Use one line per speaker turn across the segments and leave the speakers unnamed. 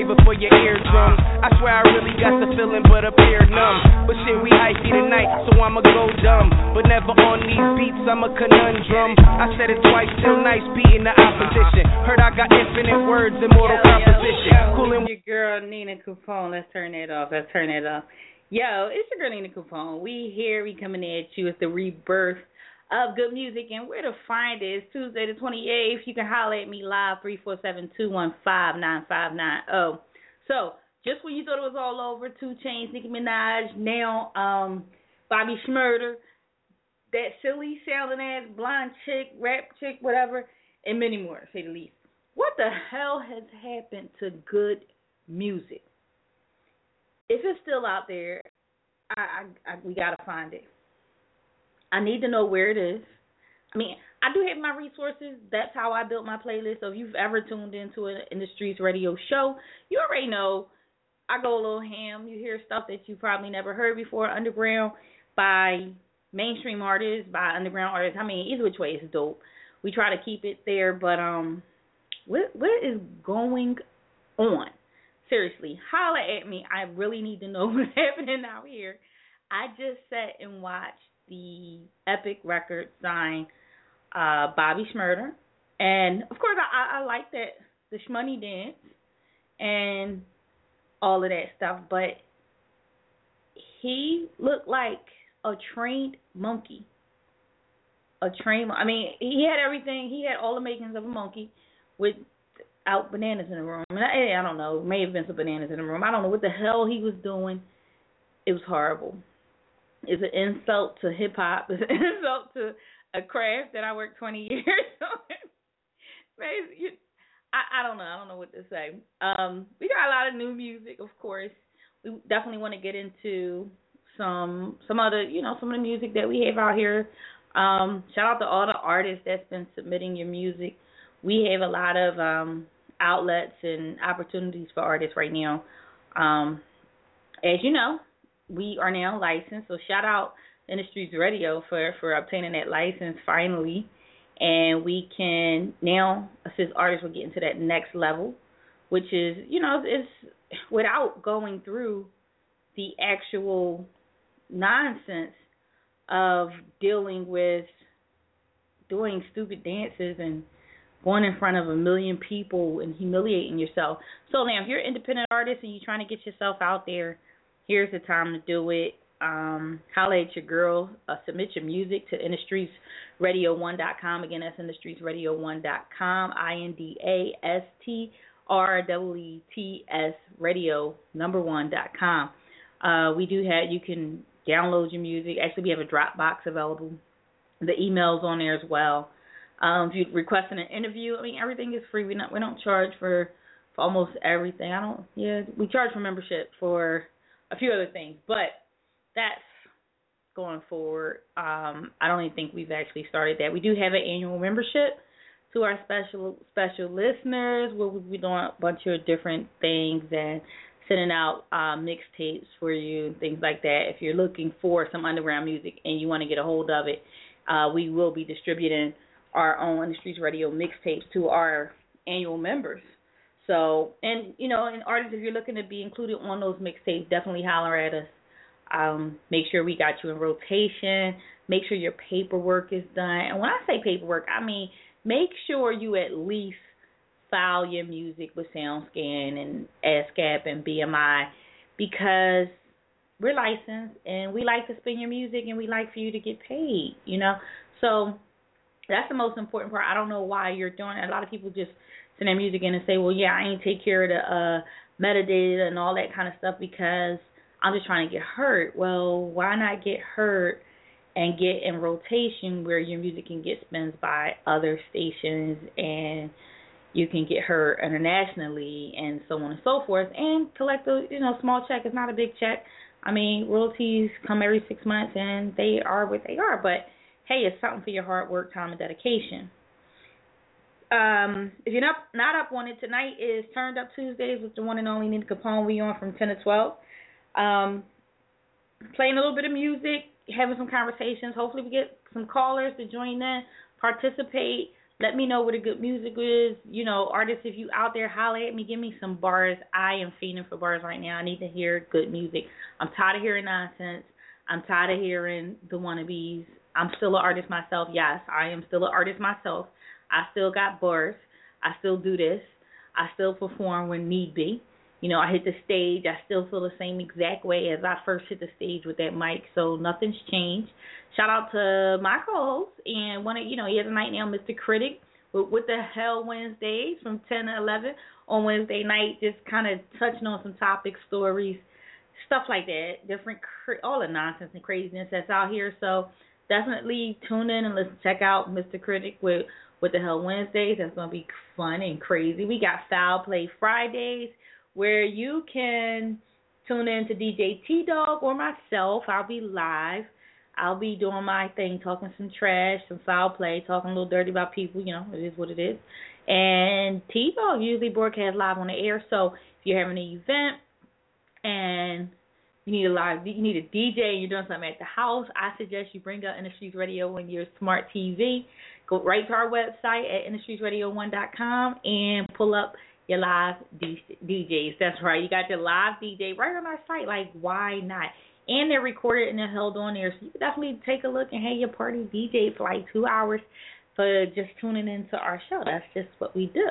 flavor for your eardrums. I swear I really got the feeling, but appear numb. But shit, we icy tonight, so I'ma go dumb. But never on these beats, I'm a conundrum. I said it twice, still nice beating the opposition. Heard I got infinite words, immortal composition. Coolin'
your girl Nina Capone. Let's turn that off. Let's turn that off. Yo, it's your girl Nina Capone. We here, we coming at you with the rebirth of good music and where to find it is Tuesday the 28th. You can holler at me live 347-215-9590. So, just when you thought it was all over, 2 Chainz, Nicki Minaj, now um Bobby Shmurda, that silly sounding ass blonde chick, rap chick, whatever, and many more, say the least. What the hell has happened to good music? If it's still out there, I, I, I we gotta find it. I need to know where it is. I mean, I do have my resources. That's how I built my playlist. So if you've ever tuned into an In the Streets radio show, you already know I go a little ham. You hear stuff that you probably never heard before, underground by mainstream artists, by underground artists. I mean, either which way is dope. We try to keep it there, but um, what what is going on? Seriously, holla at me. I really need to know what's happening out here. I just sat and watched the Epic Records sign uh, Bobby Shmurda, and of course I, I, I like that the Shmoney dance and all of that stuff, but he looked like a trained monkey. A trained, I mean, he had everything. He had all the makings of a monkey, without bananas in the room. And I, I don't know. May have been some bananas in the room. I don't know what the hell he was doing. It was horrible is an insult to hip hop. It's an insult to a craft that I worked 20 years on. I I don't know. I don't know what to say. Um, we got a lot of new music, of course. We definitely want to get into some some other, you know, some of the music that we have out here. Um, shout out to all the artists that's been submitting your music. We have a lot of um outlets and opportunities for artists right now. Um, as you know, we are now licensed. So shout out In the Streets Radio for for obtaining that license finally, and we can now assist artists with getting to that next level, which is you know it's without going through the actual nonsense of dealing with doing stupid dances and going in front of a million people and humiliating yourself. So now if you're an independent artist and you're trying to get yourself out there here's the time to do it. Um, holla at your girl. Uh, submit your music to indastreetsradio1.com. Again, that's indastreetsradio1.com. I N D A S T R W E T S radio number one dot com. Uh, we do have you can download your music. Actually, we have a Dropbox available. The emails on there as well. Um, if you're requesting an interview, I mean everything is free. We not we don't charge for for almost everything. I don't. Yeah, we charge for membership for a few other things, but that's going forward. Um, I don't even think we've actually started that. We do have an annual membership to our special special listeners where we'll be doing a bunch of different things and sending out uh, mixtapes for you and things like that. If you're looking for some underground music and you want to get a hold of it, uh, we will be distributing our own In the Streets Radio mixtapes to our annual members. So, and you know, and artists, if you're looking to be included on those mixtapes, definitely holler at us. Um, make sure we got you in rotation. Make sure your paperwork is done. And when I say paperwork, I mean make sure you at least file your music with SoundScan and ASCAP and BMI because we're licensed and we like to spin your music and we like for you to get paid, you know. So that's the most important part. I don't know why you're doing it. A lot of people just send their music in and say, well, yeah, I ain't take care of the uh, metadata and all that kind of stuff because I'm just trying to get heard. Well, why not get heard and get in rotation where your music can get spins by other stations and you can get heard internationally and so on and so forth and collect a you know small check. It's not a big check. I mean, royalties come every six months and they are what they are. But hey, it's something for your hard work, time, and dedication. Um, if you're not not up on it, tonight is Turned Up Tuesdays with the one and only Nina Capone. We on from ten to twelve. Um, playing a little bit of music, having some conversations. Hopefully, we get some callers to join in, participate. Let me know what a good music is. You know, artists, if you out there, holler at me. Give me some bars. I am feeding for bars right now. I need to hear good music. I'm tired of hearing nonsense. I'm tired of hearing the wannabes. I'm still an artist myself. Yes, I am still an artist myself. I still got bars. I still do this. I still perform when need be. You know, I hit the stage. I still feel the same exact way as I first hit the stage with that mic. So nothing's changed. Shout out to my co-host and one of you know he has a night now, Mr. Critic, with What the Hell Wednesdays from 10 to 11 on Wednesday night, just kind of touching on some topic stories, stuff like that, different all the nonsense and craziness that's out here. So definitely tune in and listen. Check out Mr. Critic with What the Hell Wednesdays. That's gonna be fun and crazy. We got Foul Play Fridays where you can tune in to DJ T Dog or myself. I'll be live. I'll be doing my thing, talking some trash, some foul play, talking a little dirty about people. You know, it is what it is. And T Dog usually broadcasts live on the air. So if you're having an event and you need a live, you need a DJ, and you're doing something at the house, I suggest you bring up Industries Radio on your smart TV. Go right to our website at indastreetsradio1.com and pull up your live DJs. That's right. You got your live DJ right on our site. Like, why not? And they're recorded and they're held on there. So you can definitely take a look and have your party DJ for like two hours for just tuning into our show. That's just what we do.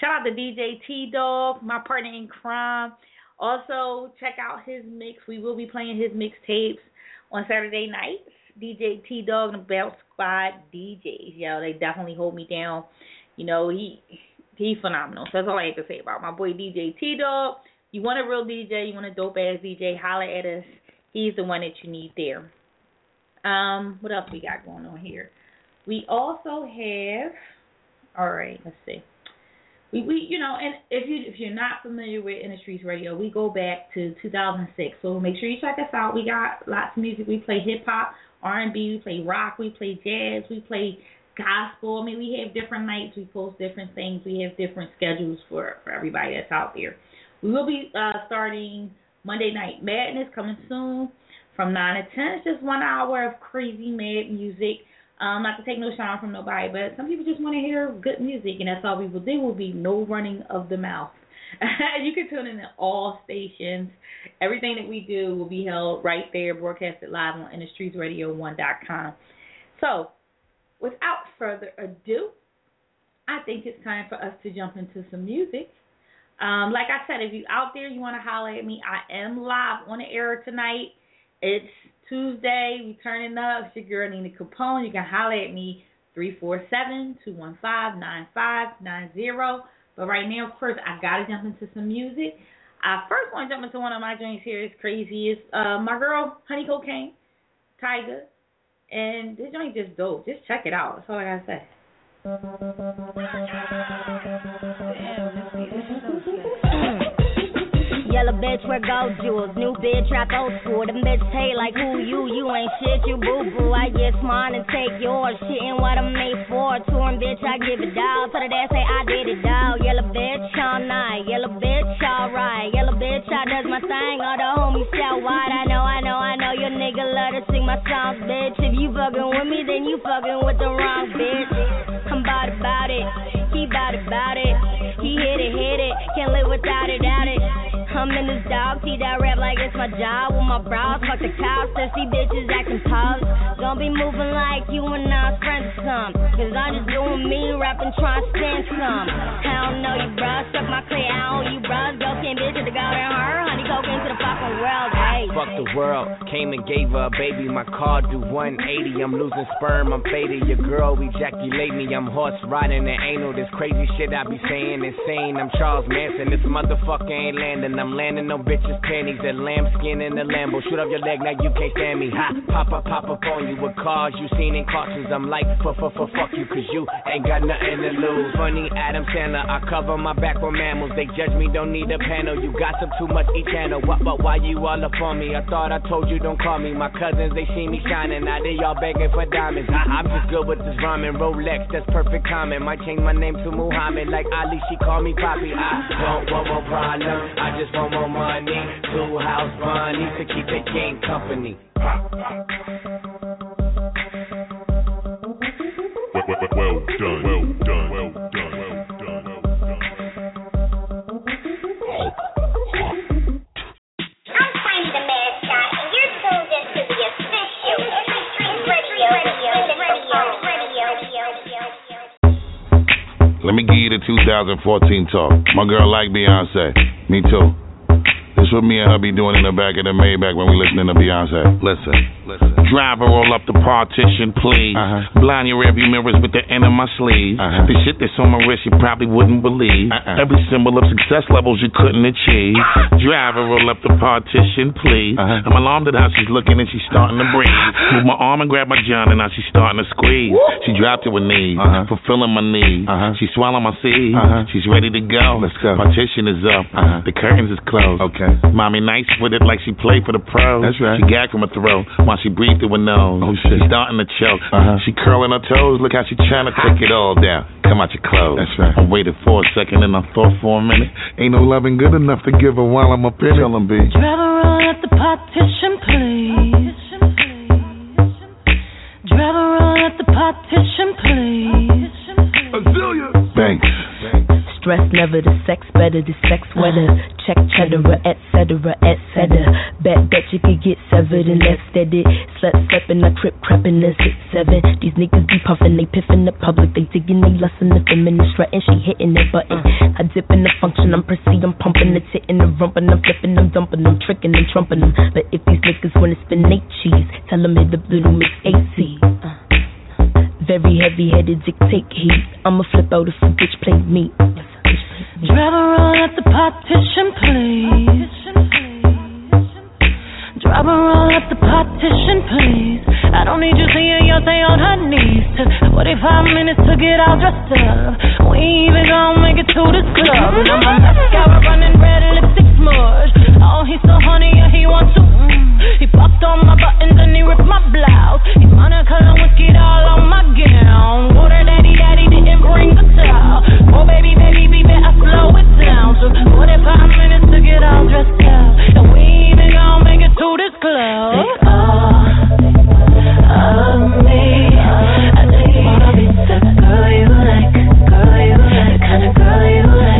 Shout out to DJ T Dog, my partner in crime. Also, check out his mix. We will be playing his mixtapes on Saturday nights. DJ T Dog and the Belt Squad DJs. Yo, they definitely hold me down. You know, he He's phenomenal. So that's all I have to say about my boy DJ T Dog. You want a real DJ, you want a dope ass DJ, holla at us. He's the one that you need there. Um, what else we got going on here? We also have all right, let's see. We we you know, and if you if you're not familiar with Industries Radio, we go back to 2006. So make sure you check us out. We got lots of music. We play hip hop, R&B, we play rock, we play jazz, we play gospel. I mean, we have different nights. We post different things. We have different schedules for for everybody that's out there. We will be uh, starting Monday Night Madness coming soon from nine to ten. It's just one hour of crazy mad music. Um, not to take no shine from nobody, but some people just want to hear good music, and that's all we will do. Will be no running of the mouth. you can tune in to all stations. Everything that we do will be held right there, broadcasted live on IndaStreetsRadio1.com. So without further ado, I think it's time for us to jump into some music. Um, like I said, if you out there, you want to holler at me, I am live on the air tonight. It's Tuesday. We turning up. It's your girl Nina Capone. You can holler at me 347-215-9590. But right now, of course, I gotta jump into some music. I first want to jump into one of my joints here. It's crazy. It's uh, my girl Honey Cocaine, Tiger, And this joint just dope. Just check it out. That's all I gotta say.
Yellow bitch wear gold jewels, new bitch rap old school. Them bitch hate like who you, you ain't shit, you boo boo. I get mine and take yours, shit ain't what I'm made for. Torn bitch, I give it dog. Put it ass say I did it dog. Yellow bitch all night, yellow bitch alright. Yellow bitch I does my thing, all the homies shout wide. I know, I know, I know your nigga love to sing my songs, bitch. If you fucking with me, then you fucking with the wrong bitch. I'm about about it, he about about it. He hit it, hit it, can't live without it, doubt it. I'm in this dog see that rap like it's my job. With my brows, fuck the cows, thirsty bitches acting pubs. Gonna be moving like you and I friends some. Cause I'm just doing me, rapping, trying to stand some. I don't know you, bruh. Suck my I own you, bruh. Go can bitch at the golden her. Honey, go into the fucking world, hey.
Fuck the world. Came and gave her a baby. My car do 180. I'm losing sperm, I'm faded. Your girl ejaculate me. I'm horse riding and anal. This crazy shit I be saying insane. I'm Charles Manson. This motherfucker ain't landing. I'm landing on bitches' panties and lambskin in the Lambo. Shoot up your leg, now you can't stand me. Ha, pop up, pop up on you with cars you seen in cartoons. I'm like, fuck, fuck, fuck, fuck you, cause you ain't got nothing to lose. Funny Adam Sandler, I cover my back with mammals. They judge me, don't need a panel. You gossip too much each channel. What, but why you all up on me? I thought I told you don't call me. My cousins, they see me shining. Now they all begging for diamonds. I, I'm just good with this rhyming. Rolex, that's perfect timing. Might change my name to Muhammad. Like Ali, she call me Poppy. I don't want more problem. I just want more money. Two house bunny to keep the king company.
well done, well done, well done.
Let me give you the 2014 talk. My girl like Beyonce. Me too. This what me and her be doing in the back of the Maybach when we listening to Beyonce. Listen.
Driver, roll up the partition, please.
Uh-huh.
Blind your rearview mirrors with the end of my sleeve.
Uh-huh.
The shit that's on my wrist you probably wouldn't believe.
Uh-uh.
Every symbol of success levels you couldn't achieve. Driver, roll up the partition, please.
Uh-huh.
I'm alarmed at how she's looking and she's starting to breathe. Move my arm and grab my john and now she's starting to squeeze. She dropped to her knees,
Uh-huh.
fulfilling my needs.
Uh-huh.
She swallowed my seed.
Uh-huh.
She's ready to go.
Let's go.
Partition is up.
Uh-huh.
The curtains is closed.
Okay.
Mommy nice with it like she played for the pros.
That's right.
She gagged from her throat while she breathed through her nose.
Oh, shit.
She's starting to choke.
Uh-huh.
She curling her toes. Look how she trying to take it all down. Come out your clothes.
That's right.
I waited for a second and I thought for a minute. Ain't no loving good enough to give her while I'm up in it.
Tell him, B.
Drive around at the partition, please. Drive around at the partition, please.
Banks.
Stress never, the sex better, the sex wetter. Check cheddar, et cetera, et cetera. Bet, that you could get severed and left steady. Slept, stepping, I trip, crepping, and six, seven. These niggas be puffing, they piffing the public, they digging, they lusting, the feminist strutting, she hitting the button. I dip in the function, I'm proceed, I'm pumping, it's hitting the rumping, I'm flipping, I'm dumping, I'm tricking, I'm trumping them. But if these niggas wanna spin they cheese, tell them hit the little mix AC. Very heavy headed, dictate heat. I'ma flip out if a bitch play me. Drive around at the partition, please. Drive around at the partition, please. I don't need you seeing your thing on her knees. Took 45 minutes to get all dressed up. We ain't even gonna make it to this club. My mascara running red, lipstick smudge. Oh, he's so honey, yeah, he wants to. Mm. He popped on my buttons and he ripped my blouse. He's Monica Lewinsky all on my gown. Water daddy, daddy didn't bring the towel. Oh, baby, baby, baby, I slow it down. So 45 minutes to get all dressed up. And we ain't even gonna make it to this club. Take all girl you like, the kind of girl you like,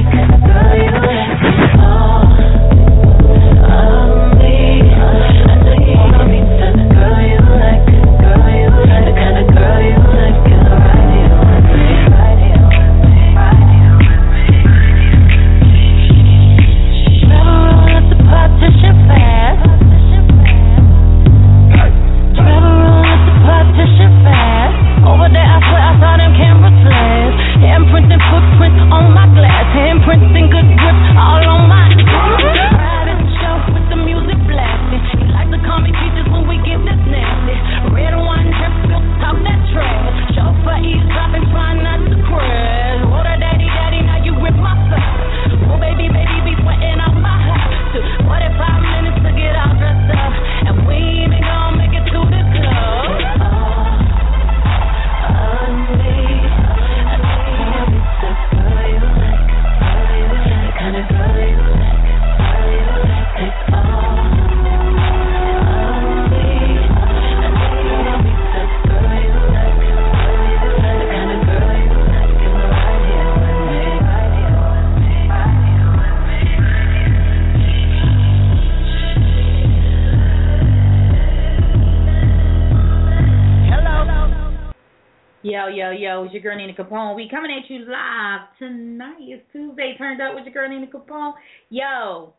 it's your girl Nina Capone. We coming at you live tonight. It's Tuesday. Turned up with your girl Nina Capone. Yo,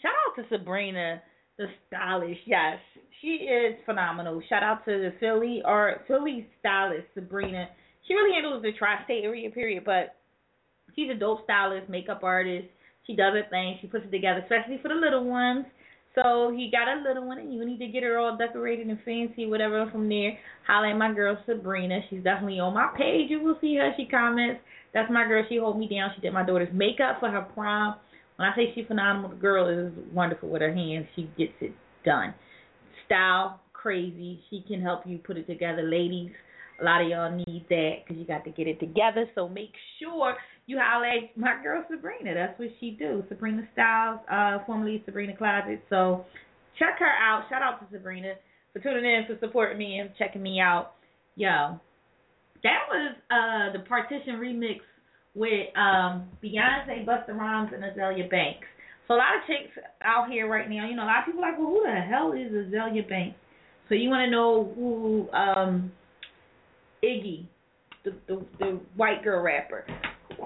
shout out to Sabrina, the stylist. Yes, she is phenomenal. Shout out to the Philly or Philly stylist, Sabrina. She really handles the tri-state area, period. But she's a dope stylist, makeup artist. She does her thing. She puts it together, especially for the little ones. So he got a little one, and you need to get her all decorated and fancy, whatever. From there, holla at my girl Sabrina. She's definitely on my page. You will see her. She comments. That's my girl. She hold me down. She did my daughter's makeup for her prom. When I say she's phenomenal, the girl is wonderful with her hands. She gets it done. Style crazy. She can help you put it together, ladies. A lot of y'all need that because you got to get it together. So make sure you holler at my girl Sabrina. That's what she do. Sabrina Styles, uh, formerly Sabrina Closet. So check her out. Shout out to Sabrina for tuning in, for supporting me and checking me out. Yo, that was uh the partition remix with um Beyonce, Busta Rhymes, and Azealia Banks. So a lot of chicks out here right now, you know, a lot of people are like, well, who the hell is Azealia Banks? So you want to know who um Iggy, the, the the white girl rapper,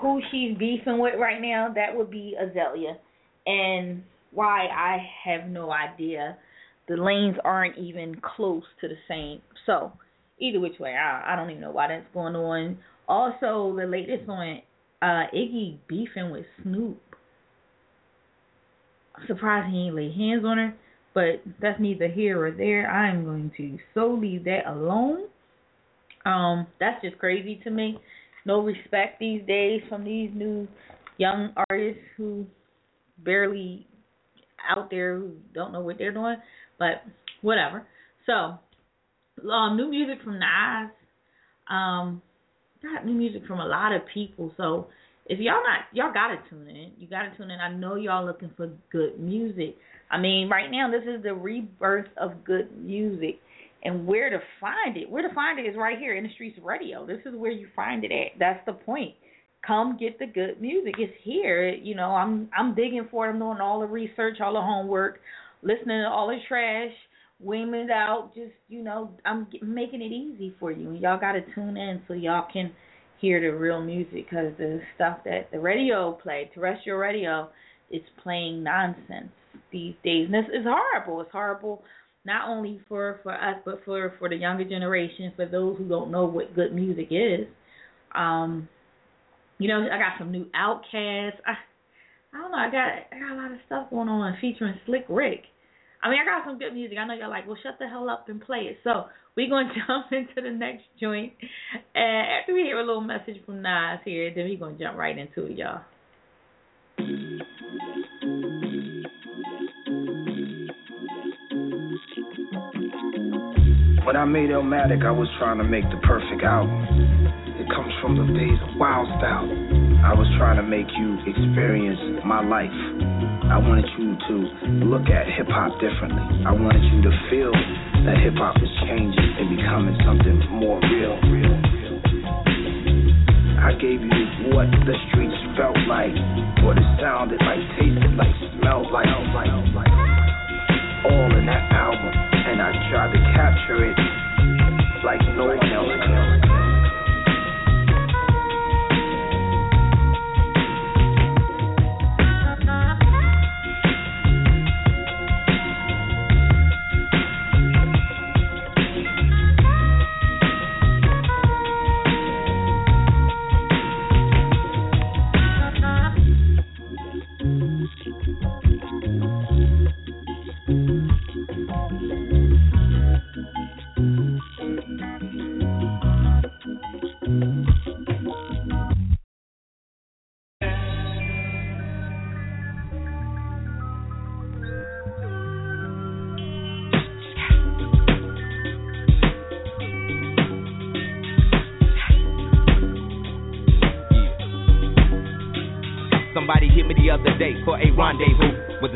who she's beefing with right now? That would be Azealia, and why I have no idea. The lanes aren't even close to the same. So either which way, I I don't even know why that's going on. Also, the latest on uh Iggy beefing with Snoop. I'm surprised he ain't laid hands on her, but that's neither here or there. I am going to so leave that alone. Um, that's just crazy to me. No respect these days from these new young artists who barely out there who don't know what they're doing, but whatever. So, um, new music from Nas. Um, got new music from a lot of people. So if y'all not y'all gotta tune in. You gotta tune in. I know y'all looking for good music. I mean, right now this is the rebirth of good music. And where to find it? Where to find it is right here in the streets radio. This is where you find it at. That's the point. Come get the good music. It's here. You know, I'm I'm digging for it. I'm doing all the research, all the homework, listening to all the trash, weighing it out. Just you know, I'm making it easy for you. And y'all got to tune in so y'all can hear the real music because the stuff that the radio play, terrestrial radio, is playing nonsense these days. And this is horrible. It's horrible not only for for us but for for the younger generation, for those who don't know what good music is. Um, you know, I got some new outcasts I I don't know. I got I got a lot of stuff going on featuring Slick Rick. I mean, I got some good music. I know y'all like, well, shut the hell up and play it. So we're going to jump into the next joint. And after we hear a little message from Nas here, then we're going to jump right into it, y'all.
When I made Illmatic, I was trying to make the perfect album. It comes from the days of Wild Style. I was trying to make you experience my life. I wanted you to look at hip hop differently. I wanted you to feel that hip hop is changing and becoming something more real. real. I gave you what the streets felt like, what it sounded like, tasted like, smelled like. All in that album and I tried to capture it like no one else.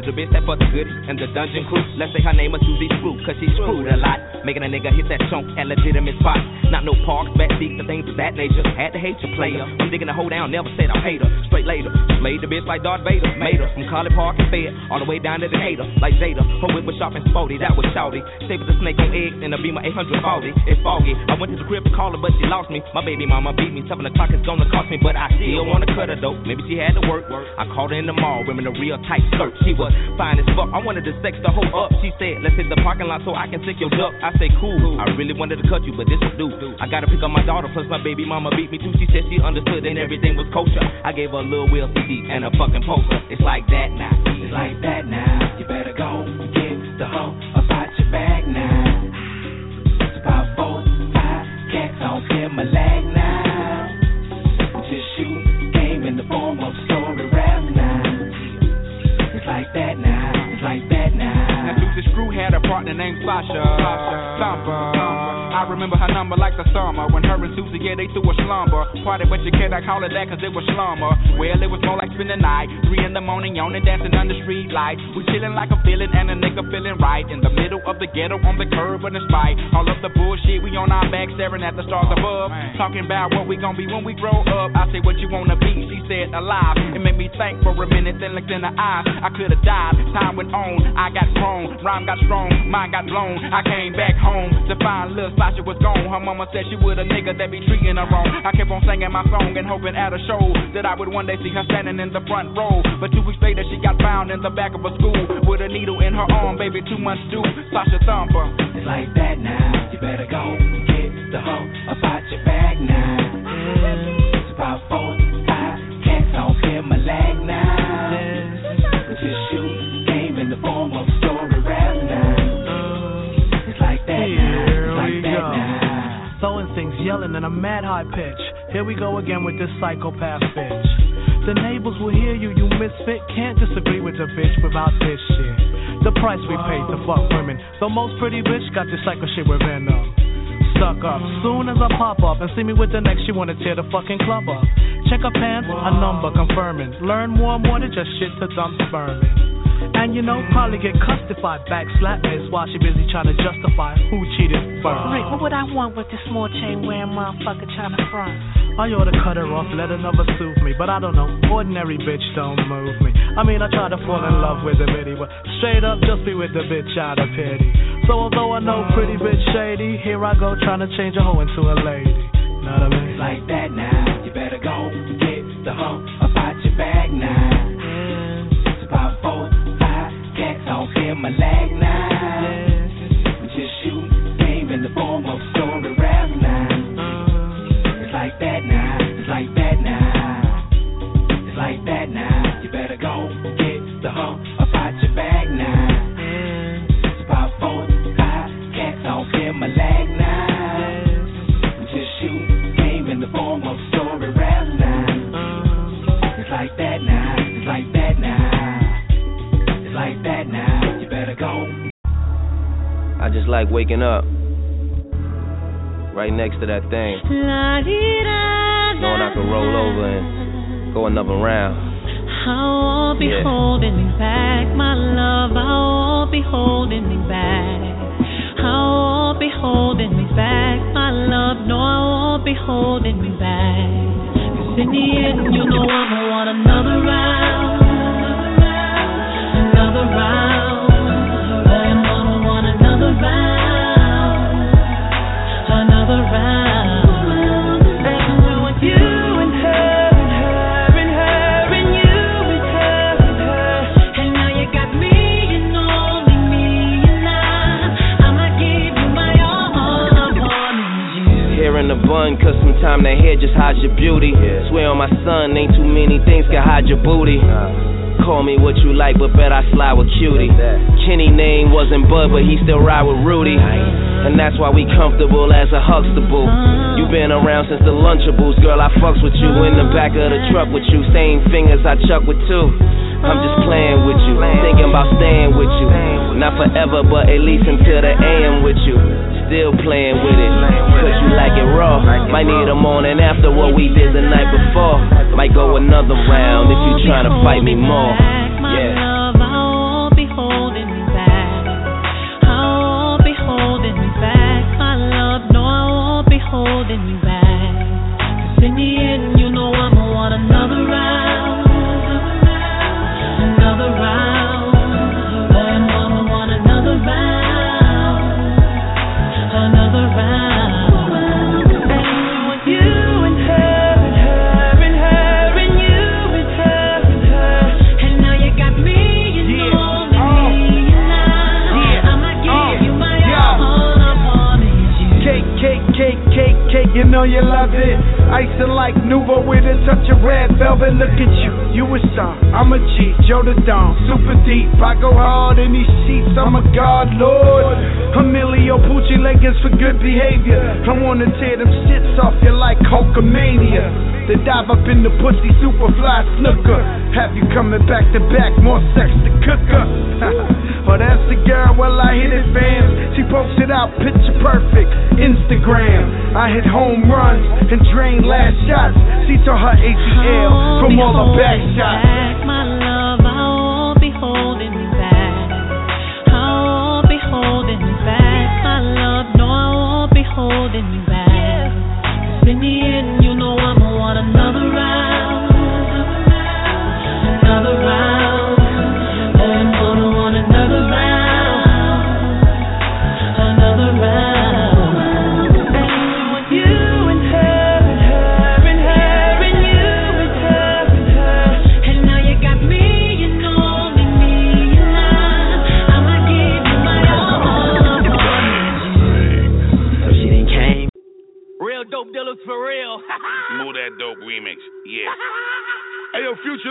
Rendezvous. Was it the bitch that for the goody and the dungeon crew? Let's say her name was Susie Screw, cause she screwed a lot. Making a nigga hit that chunk at legitimate spots. Not no parks, backseat, the things of that nature. Had to hate your player. I'm digging the hoe down, never said I hate her. Straight later. Slayed the bitch like Darth Vader. Made her from College Park and Fed all the way down to the hater. Like Zeta. Her whip was sharp and sporty, that was shouty. With the snake on eggs and a beamer 840. It's foggy. I went to the crib to call her, but she lost me. My baby mama beat me. 7 o'clock is gonna cost me, but I still wanna cut her though. Maybe she had to work. I called her in the mall, wearing a real tight skirt. She was fine as fuck. I wanted to sex the whole up. She said, let's hit the parking lot so I can sick your duck. I say, cool. I really wanted to cut you, but this will do. I gotta pick up my daughter, plus my baby mama beat me too. She said she understood and everything was kosher. I gave her a little Will CD and a fucking poster. It's like that now. It's like that now. You better go get the hoe
named Sasha. Sasha. Samba. I
I remember her number like the summer when her and Susie, yeah, they threw a slumber. Party, but you cannot call it that cause it was slumber. Well, it was more like spending the night. Three in the morning, yawning, dancing under street lights. We chilling like a feeling and a nigga feeling right. In the middle of the ghetto on the curb in the spite. All of the bullshit, we on our back staring at the stars above. Talking about what we gon' be when we grow up. I say what you wanna be, she said alive. It made me think for a minute, then looked in the eyes. I could've died. Time went on, I got grown, rhyme got strong, mind got blown. I came back home to find little Sasha was gone. Her mama said she would a nigga that be treating her wrong. I kept on singing my song and hoping at a show that I would one day see her standing in the front row. But two weeks later, she got found in the back of a school with a needle in her arm. Baby, two months due. Sasha Thumper.
It's like that now. You better go get the hoe about your bag now. It's about four,
mad high pitch. Here we go again with this psychopath bitch. The neighbors will hear you, you misfit. Can't disagree with the bitch without this shit. The price we pay to fuck women. The most pretty bitch got this psycho shit with venom. Stuck up. Soon as I pop up and see me with the next, she wanna tear the fucking club up. Check her pants, a number confirming. Learn more, and more than just shit to dump sperm in. And you know, probably get cussed if I backslap miss while she busy trying to justify who cheated first.
Rick, what would I want with this small chain wearing motherfucker trying to front?
I ought to cut her off, let another soothe me. But I don't know, ordinary bitch don't move me. I mean, I try to fall in love with a bitty, but straight up just be with the bitch out of pity. So although I know pretty bitch shady, here I go trying to change a hoe into a lady. Know what I mean?
Like that now. You better go get the hoe about your bag now. Cats my lag now.
I just like waking up right next to that thing, knowing I can roll over and go another round.
I won't be
Yeah.
holding me back, my love. I won't be holding me back. I won't be holding me back, my love. No, I won't be holding me back. 'Cause in the end, you know I'ma want another round, another round.
Cause sometimes that hair just hides your beauty. Swear on my son, ain't too many things can hide your booty. Call me what you like, but bet I slide with cutie. Kenny name wasn't Bud, but he still ride with Rudy. And that's why we comfortable as a Huxtable. You been around since the Lunchables, girl. I fucks with you in the back of the truck with you. Same fingers I chuck with too. I'm just playing with you, thinking about staying with you. Not forever, but at least until the AM with you. Still playing with it, cause you like it raw. Might need a morning after what we did the night before. Might go another round if you trying to fight me more. Yeah.
Love, I won't be holding me back. I won't be holding me back, my love. No, I won't be holding me back. 'Cause in the end, you love it. Ice like
Nuvo with a touch of red velvet. Look at you, you a star. I'm a G, Joe the Don, super deep. I go hard in these sheets. I'm a god lord. Emilio Pucci leggings for good behavior. I wanna tear them shits off you like Hulkamania. Then dive up in the pussy, super fly snooker. Have you coming back to back, more sex to cook cooker. oh, that's the girl, well, I hit it, fans. She posted out picture perfect, Instagram. I hit home runs and drained last shots. She tore her ACL from all the back shots.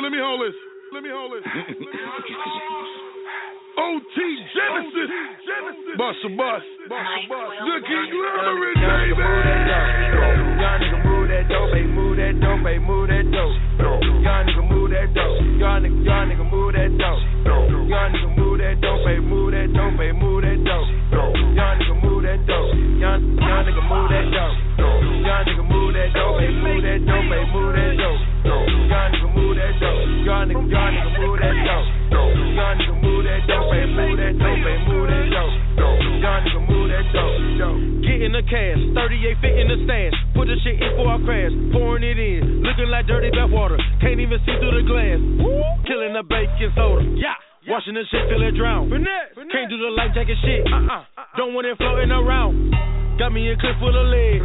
Let me hold this. Let me hold this. OT Genesis. Bust a bus. Looking glamorous, baby.
Young nigga move that dope, baby, move that dope, baby, move that dope. Young nigga move that dope. Young nigga, young nigga move that dope. Young nigga move that dope, baby, move that dope, baby, move that dope. Young nigga move that dope. Young nigga move that dope. Young nigga move that dope, baby, move that dope, baby, move that dope. Young nigga move that dope. Young nigga, move that dope. Young nigga move that dope, baby, move that dope, baby, move that dope. Young nigga move that dope.
Get in the cash, 38 fit in the stash. Put the shit in for I crash. Pouring it in, looking like dirty bath water. Can't even see through the glass. Killing the baking soda. Yeah. Washing the shit till it drown. Can't do the life jacket shit. Uh-uh. Don't want it floating around. Got me a clip full of lead.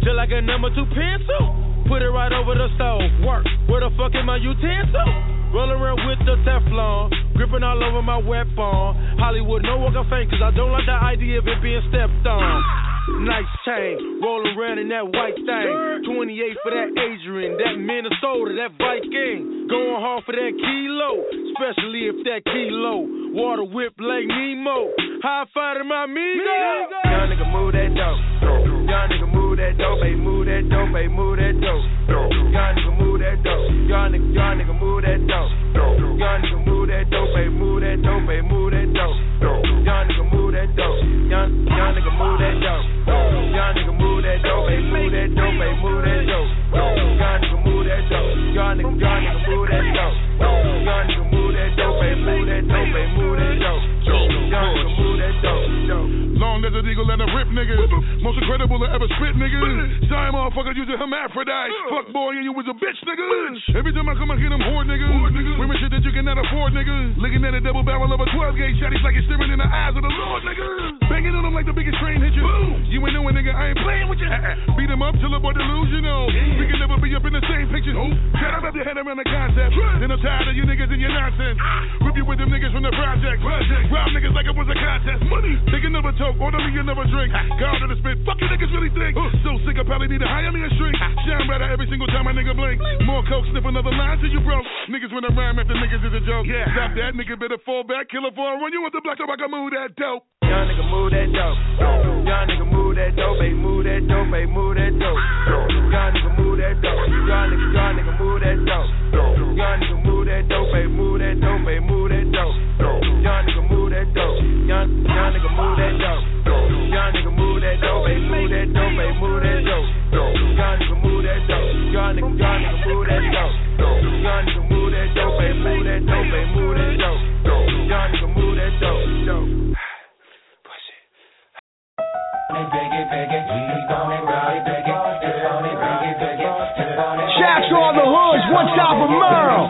Just like a number two pencil. Put it right over the stove. Work. Where the fuck is my utensil? Rolling around with the Teflon, gripping all over my weapon. Hollywood, no walk of fame, cause I don't like the idea of it being stepped on. Nice chain, rolling around in that white thing. 28 for that Adrian, that Minnesota, that Viking. Going hard for that kilo, especially if that kilo. Water whip like Nemo. High five to my amigo.
Young nigga move that dope. Young nigga move that dope, baby, move that dope, baby, move that dope. Young nigga move that dope. Young nigga, young nigga move that dope. Young nigga move that dope, baby, move that dope, baby, move that dope. Young nigga move that dope. Young young nigga move that dope. Young nigga move that dope, baby, move that dope, baby, move that dope. Young nigga move that dope. Young nigga, young nigga move that dope. Young nigga move that dope, baby, move that dope, baby, move that dope. Young nigga move that dope, dope.
Long as an eagle and a rip, niggas. Most incredible to ever spit, niggas. Giant motherfucker using hermaphrodite. Fuck boy, and you was a bitch, nigga. Every time I come, I get them whore, niggas. Women shit that you cannot afford, nigga. Looking at a double barrel of a 12 gauge shot, it's like it's staring in the eyes of the Lord, nigga. Banging on them like the biggest train hit you. You ain't knowing, nigga, I ain't playing with you. Beat him up till the boy delusional. We can never be up in the same picture. Shut up, your head around the concept. And I'm tired of you niggas and your nonsense. Rip you with them niggas from the project. Rob niggas like it was a contest. Money. Take another toke, order me another drink. God to the spit. Fuck you niggas really think. So sick, I probably need to hire me a shrink. Shine brighter every single time my nigga blink. More coke, sniff another line till you broke. Niggas wanna rhyme after niggas is a joke. Yeah. Stop that, nigga better fall back. Kill a for run you with the black top, I can move that dope.
Young nigga move that dope. Young nigga move that dope, baby, move that dope, baby, move that dope. Young nigga move that dope. Young nigga, young nigga move that dope. Young nigga move that dope, baby, move that dope, baby, move that dope. Young nigga move that dope. Young young nigga move that dope. Young nigga move that dope, baby, move that dope, baby, move that dope. Young nigga move that dope. Young nigga, young nigga move that dope. Young nigga move that dope, baby, move that dope, baby, move that dope. Young nigga move that dope, dope.
To all the hoods, one top of Merle,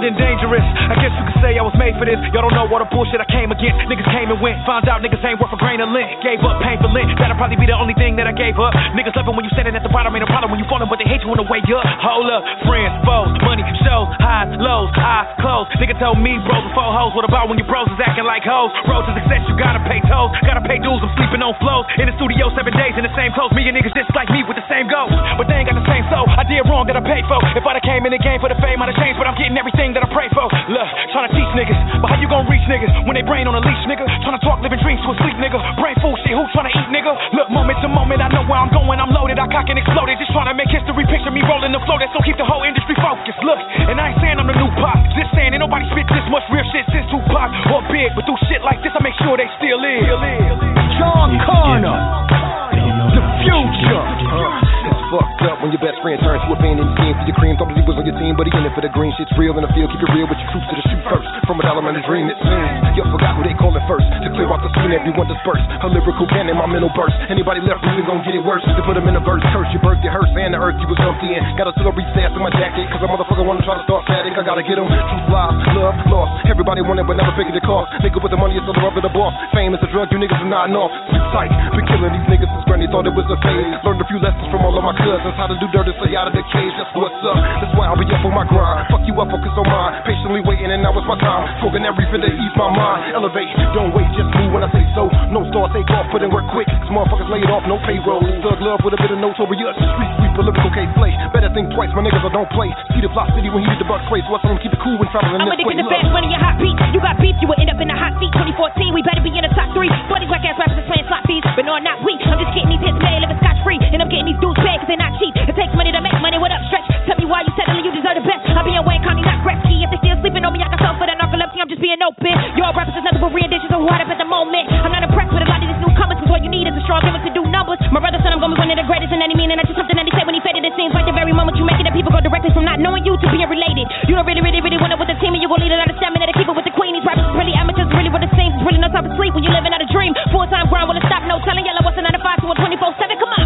armed and dangerous. I guess you could say I was made for this. Y'all don't know all the bullshit I came against. Niggas came and went, found out niggas ain't worth a grain of lint. Gave up pain for lint. That'll probably be the only thing that I gave up. Niggas love it when you standing at the bottom, ain't a problem when you falling, but they hate you on the way up. Hold up, friends, foes, money, shows, highs, lows, eyes closed. Nigga told me bros before hoes. What about when your bros is acting like hoes? Road to success, you gotta pay tolls, gotta pay dues. I'm sleeping on flows in the studio seven days in the same clothes. Me and niggas just like me with the same goals, but they ain't got the same soul. I did wrong, gotta pay for. If I'd have came in the game for the fame, I'd have changed, but I'm getting everything that I pray for. Look, trying to teach niggas, but how you gonna reach niggas when they brain on a leash, nigga? Trying to talk living dreams to a sleep, nigga. Brain fool shit, who trying to eat, nigga? Look, moment to moment, I know where I'm going. I'm loaded, I cock and exploded. Just trying to make history. Picture me rolling the flow, that so keep the whole industry focused. Look, and I ain't saying I'm the new pop, just saying ain't nobody spit this much real shit since Tupac or Big, but through shit like this, I make sure they still is.
John Connor, the future.
Fucked up when your best friend turns to a fan and you scheme for your cream. Thought he was on your team, but he in it for the green. Shit's real in the field. Keep it real with your troops to the shoot first. From a dollar man a dream, it seems. You forgot who they call it first. To clear out the scene, everyone disperse. A lyrical cannon, my mental burst. Anybody left breathing gon' get it worse. To put them in a verse, curse your birth, your hearse, and the earth you was dumped in. Gotta still reach ass in my jacket, cause a motherfucker wanna try to start static. I gotta get him. Truth, lies, love, lost. Everybody want it, but never figured the cost. Nigga with the money is the rub of the boss. Fame is a drug, you niggas are not off. Tight. Been killing these niggas since granny thought it was a phase. Learned a few lessons from all of my cousins. How to do dirt and stay out of the cage. That's what's up. That's why I'll be up on my grind. Fuck you up, focus on mine. Patiently waiting, and now it's my time. Smoking everything to ease my mind. Elevate, don't wait, just move when I say so. No star, take off, put in work quick. Cause motherfuckers laid off, no payroll. Thug love with a bit of notes over us. Street sweeper, lyrical case play. Better think twice, my niggas I don't play. See the block city when he did the buck I tell him keep it cool when traveling
I'm
this way.
to
Look.
fast money, your hot beat. You got beef, you will end up in the hot seat. 2014, we better be in the top three. All these whack ass rappers is playing slot fees, but no, I'm not weak. I'm just getting these hits made, living scotch free, and I'm getting these dudes paid 'cause they're not cheap. It takes money to make money. What up, stretch? Tell me why you settling, you deserve the best. I'll be in Wayne County, not Gretzky. If they still sleeping on me, I can sell for that narcolepsy. I'm just being open. Your rappers is nothing but renditions of who up at the moment. I'm not impressed with a lot of these newcomers, cause all you need is a strong gimmick to do numbers. My brother said I'm gonna be one of the greatest in any meaning. That's just something that he said when he faded. It seems like the very moment you make it, that people go directly from not knowing you to being related. You don't really, really, really want it with the team, and you gon' need a lot of stamina to keep it with the queen. These rappers is really amateurs, really what it seems. Really no time to sleep when you're living out a dream. Full time grind, will it stop? No telling yellow what's a 9 to 5 to a 24 7. Come on.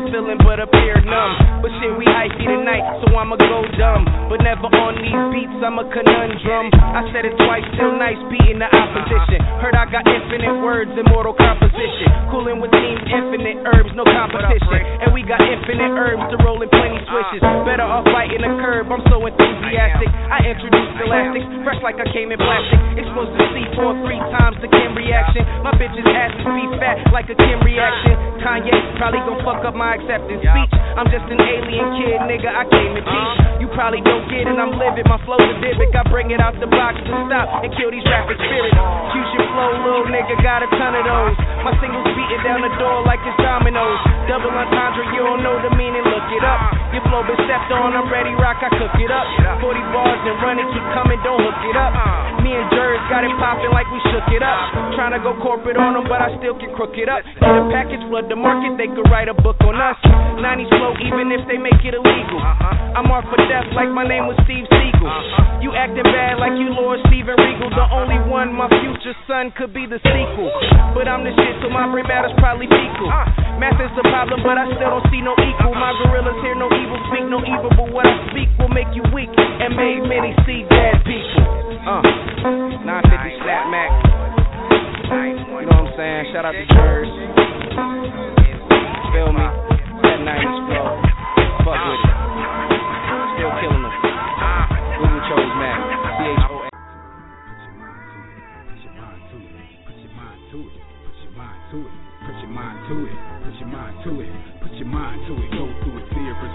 The feeling, but appear numb. But shit, we hypey tonight, so I'ma go dumb. But never on these beats, I'm a conundrum. I said it twice, still nice, beating the opposition. Heard I got infinite words, immortal composition. Cooling with teams, infinite herbs, no competition. And we got infinite herbs to roll in plenty swishes. Better off biting the curb, I'm so enthusiastic. I introduced elastics, fresh like I came in plastic. Explosive C4 three times the Kim reaction. My bitch's asses be fat like a Kim reaction. Kanye probably gon' fuck up my acceptance speech. I'm just an alien kid, nigga, I came to teach. You probably don't get it, I'm livid. My flow's addictive. I bring it out the box to stop and kill these rapping spirits. Fusion flow, little nigga, got a ton of those. My singles beating down the door like it's dominoes. Double entendre, you don't know the meaning, look it up. Your flow been stepped on, I'm ready, rock, I cook it up. 40 bars and run it, keep coming, don't hook it up. Me and Jers got it popping like we shook it up. Trying to go corporate on them, but I still can crook it up. Get a package, flood the market, they could write a book on us. 90s flow, even if they make it illegal. I'm marked for death like my name was Steve Seagal. You acting bad like you Lord Steven Regal. The only one, my future son, could be the sequel. But I'm the shit, so my brain matter's probably fecal. Math is the problem, but I still don't see no equal. My gorillas hear no evil, speak no evil, but what I speak will make you weak and make many see dead people. Uh, 950 slap Mac. You know what I'm saying? Shout out to Jers. Feel me? That 90s flow. Fuck with it. Still killing them. Google chose Mac.
Put your mind to it. Put your mind to it. Put your mind to it. Put
your mind